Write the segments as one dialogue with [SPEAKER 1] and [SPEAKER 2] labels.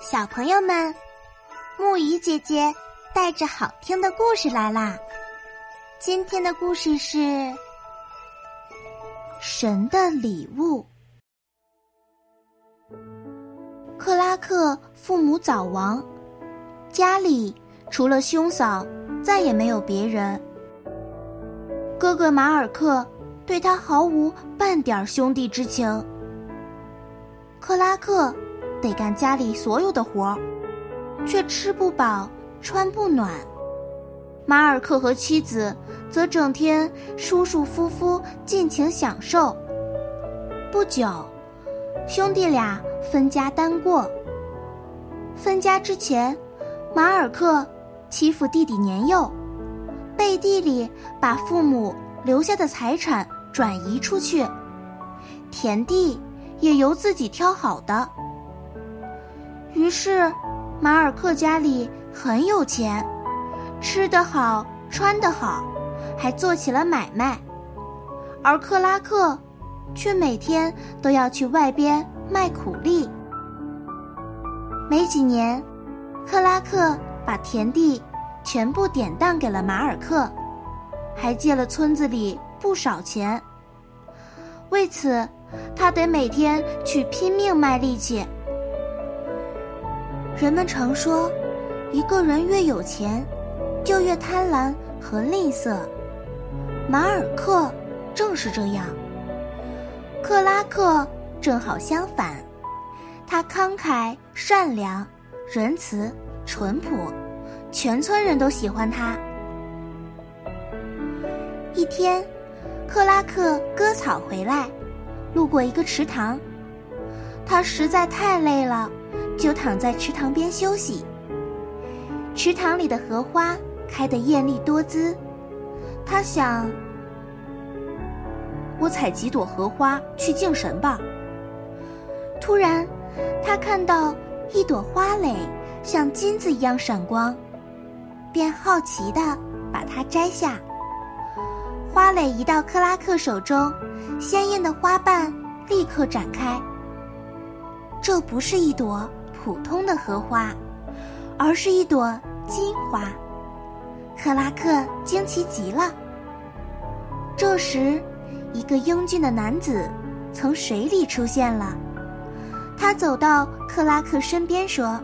[SPEAKER 1] 小朋友们，木鱼姐姐带着好听的故事来啦！今天的故事是《神的礼物》。克拉克父母早亡，家里除了兄嫂，再也没有别人。哥哥马尔克对他毫无半点兄弟之情。克拉克。得干家里所有的活儿，却吃不饱穿不暖。马尔克和妻子则整天舒舒服服尽情享受。不久，兄弟俩分家单过。分家之前，马尔克欺负弟弟年幼，背地里把父母留下的财产转移出去，田地也由自己挑好的。于是，马尔克家里很有钱，吃得好，穿得好，还做起了买卖。而克拉克，却每天都要去外边卖苦力。没几年，克拉克把田地全部典当给了马尔克，还借了村子里不少钱。为此，他得每天去拼命卖力气。人们常说，一个人越有钱，就越贪婪和吝啬。马尔克正是这样。克拉克正好相反，他慷慨、善良、仁慈、淳朴，全村人都喜欢他。一天，克拉克割草回来，路过一个池塘，他实在太累了。就躺在池塘边休息。池塘里的荷花开得艳丽多姿，他想：我采几朵荷花去敬神吧。突然，他看到一朵花蕾像金子一样闪光，便好奇地把它摘下。花蕾一到克拉克手中，鲜艳的花瓣立刻展开。这不是一朵。普通的荷花，而是一朵金花。克拉克惊奇极了。这时，一个英俊的男子从水里出现了。他走到克拉克身边说：“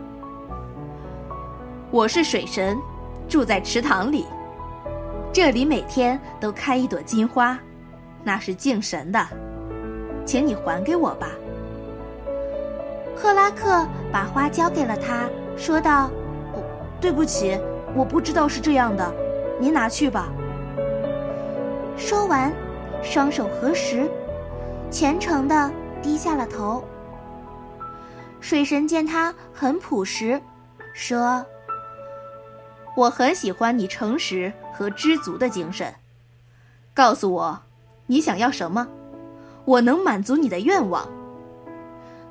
[SPEAKER 2] 我是水神，住在池塘里。这里每天都开一朵金花，那是敬神的，请你还给我吧。”
[SPEAKER 1] 克拉克把花交给了他，说道：“
[SPEAKER 3] 对不起，我不知道是这样的，您拿去吧。”
[SPEAKER 1] 说完，双手合十，虔诚的低下了头。水神见他很朴实，说：“
[SPEAKER 2] 我很喜欢你诚实和知足的精神。告诉我，你想要什么？我能满足你的愿望。”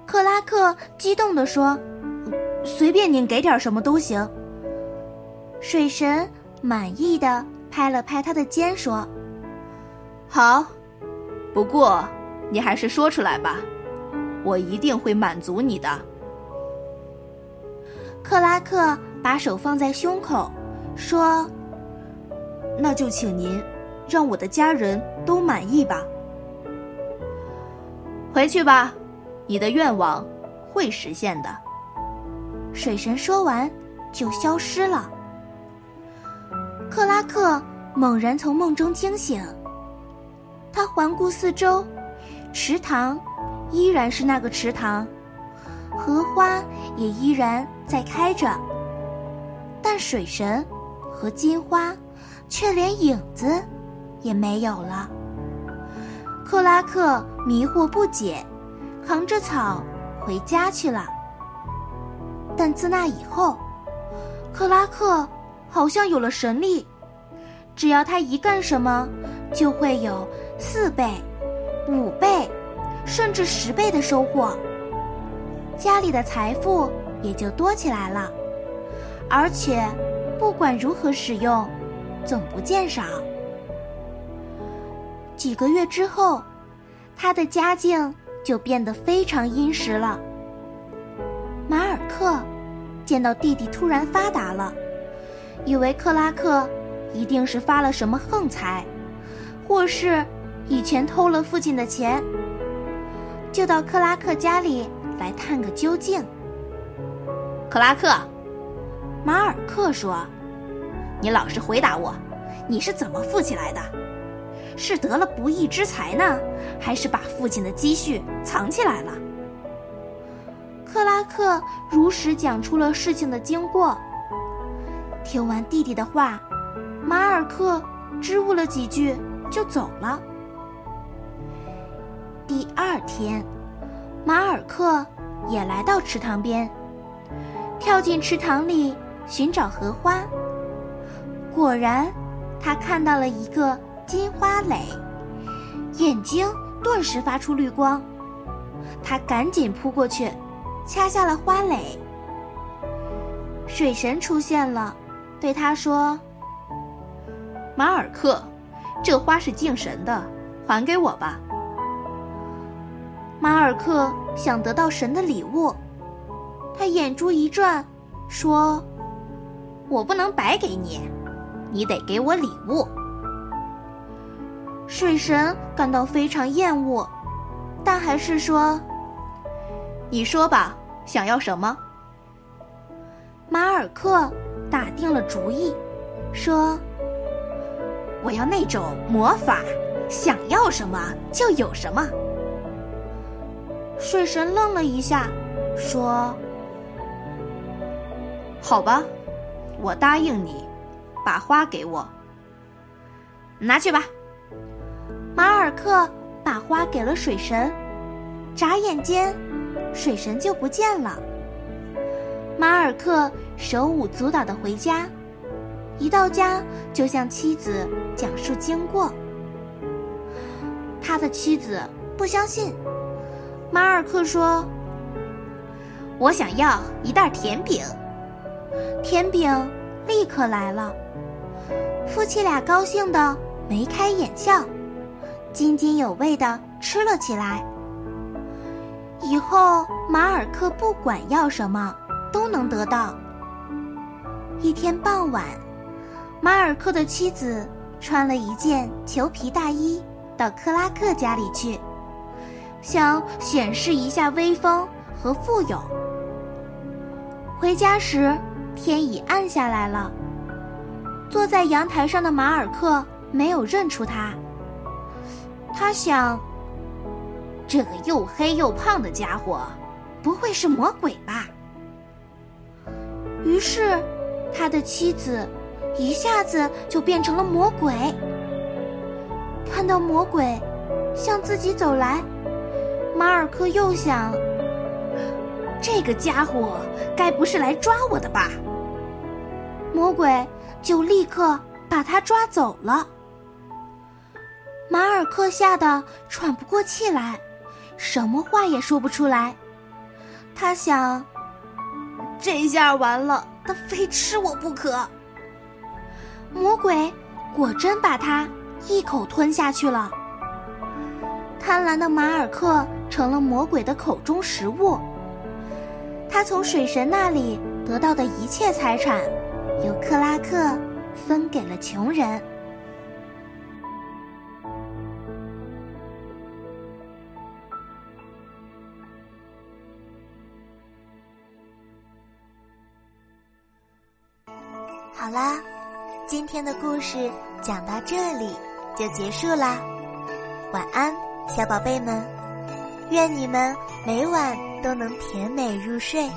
[SPEAKER 1] 克拉克激动地说：“
[SPEAKER 3] 随便您给点什么都行。”
[SPEAKER 1] 水神满意的拍了拍他的肩，说：“
[SPEAKER 2] 好，不过你还是说出来吧，我一定会满足你的。”
[SPEAKER 1] 克拉克把手放在胸口，说：“
[SPEAKER 3] 那就请您让我的家人都满意吧。
[SPEAKER 2] 回去吧。”你的愿望会实现的。
[SPEAKER 1] 水神说完，就消失了。克拉克猛然从梦中惊醒，他环顾四周，池塘依然是那个池塘，荷花也依然在开着，但水神和金花却连影子也没有了。克拉克迷惑不解。扛着草回家去了。但自那以后，克拉克好像有了神力，只要他一干什么，就会有四倍、五倍，甚至十倍的收获。家里的财富也就多起来了，而且不管如何使用，总不见少。几个月之后，他的家境。就变得非常殷实了。马尔克见到弟弟突然发达了，以为克拉克一定是发了什么横财，或是以前偷了父亲的钱，就到克拉克家里来探个究竟。
[SPEAKER 2] 克拉克，
[SPEAKER 1] 马尔克说：“
[SPEAKER 2] 你老实回答我，你是怎么富起来的？是得了不义之财呢，还是把父亲的积蓄藏起来了？”
[SPEAKER 1] 克拉克如实讲出了事情的经过。听完弟弟的话，马尔克支吾了几句就走了。第二天，马尔克也来到池塘边，跳进池塘里寻找荷花。果然，他看到了一个金花蕾，眼睛顿时发出绿光。他赶紧扑过去。掐下了花蕾，水神出现了，对他说：“
[SPEAKER 2] 马尔克，这花是敬神的，还给我吧。”
[SPEAKER 1] 马尔克想得到神的礼物，他眼珠一转，说：“
[SPEAKER 2] 我不能白给你，你得给我礼物。”
[SPEAKER 1] 水神感到非常厌恶，但还是说。
[SPEAKER 2] 你说吧，想要什么？
[SPEAKER 1] 马尔克打定了主意，说：“
[SPEAKER 2] 我要那种魔法，想要什么就有什么。”
[SPEAKER 1] 水神愣了一下，说：“
[SPEAKER 2] 好吧，我答应你，把花给我，拿去吧。”
[SPEAKER 1] 马尔克把花给了水神，眨眼间。水神就不见了。马尔克手舞足蹈的回家，一到家就向妻子讲述经过。他的妻子不相信。马尔克说：“
[SPEAKER 2] 我想要一袋甜饼。”
[SPEAKER 1] 甜饼立刻来了。夫妻俩高兴的眉开眼笑，津津有味的吃了起来。以后，马尔克不管要什么，都能得到。一天傍晚，马尔克的妻子穿了一件裘皮大衣到克拉克家里去，想显示一下威风和富有。回家时，天已暗下来了。坐在阳台上的马尔克没有认出他，他想。
[SPEAKER 2] 这个又黑又胖的家伙，不会是魔鬼吧？
[SPEAKER 1] 于是，他的妻子一下子就变成了魔鬼。看到魔鬼向自己走来，马尔克又想：
[SPEAKER 2] 这个家伙该不是来抓我的吧？
[SPEAKER 1] 魔鬼就立刻把他抓走了。马尔克吓得喘不过气来。什么话也说不出来，他想，这下完了，他非吃我不可。魔鬼果真把他一口吞下去了。贪婪的马尔克成了魔鬼的口中食物。他从水神那里得到的一切财产，由克拉克分给了穷人。好啦，今天的故事讲到这里就结束啦。晚安，小宝贝们，愿你们每晚都能甜美入睡。